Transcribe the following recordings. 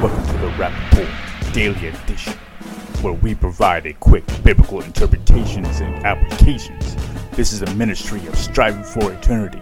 Welcome to the Rapp Report Daily Edition, where we provide a quick biblical interpretations and applications. This is a ministry of striving for eternity.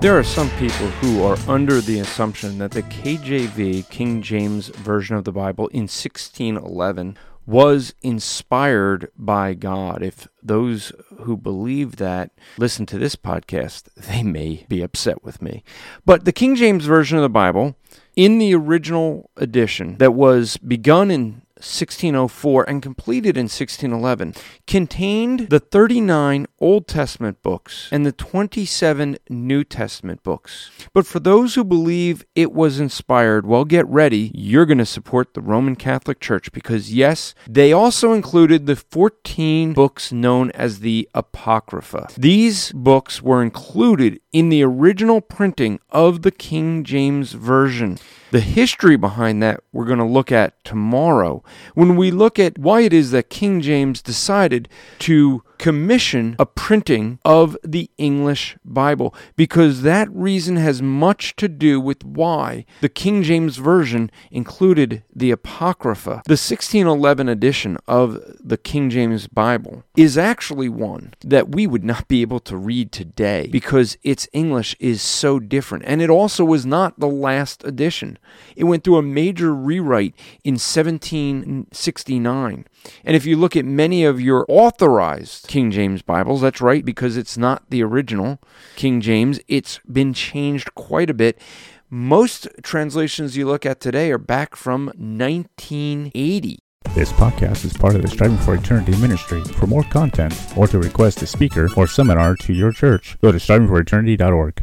There are some people who are under the assumption that the KJV, King James Version of the Bible, in 1611 was inspired by God. If those who believe that listen to this podcast, they may be upset with me. But the King James Version of the Bible, in the original edition that was begun in 1604 and completed in 1611 contained the 39 Old Testament books and the 27 New Testament books. But for those who believe it was inspired, well, get ready. You're going to support the Roman Catholic Church because, yes, they also included the 14 books known as the Apocrypha. These books were included in the original printing of the King James Version. The history behind that we're going to look at tomorrow when we look at why it is that King James decided to commission a printing of the English Bible because that reason has much to do with why the King James Version included the Apocrypha. The 1611 edition of the King James Bible is actually one that we would not be able to read today because its English is so different. And it also was not the last edition. It went through a major rewrite in 1769. And if you look at many of your authorized King James Bibles, that's right, because it's not the original King James, it's been changed quite a bit. Most translations you look at today are back from 1980. This podcast is part of the Striving for Eternity ministry. For more content or to request a speaker or seminar to your church, go to strivingforeternity.org.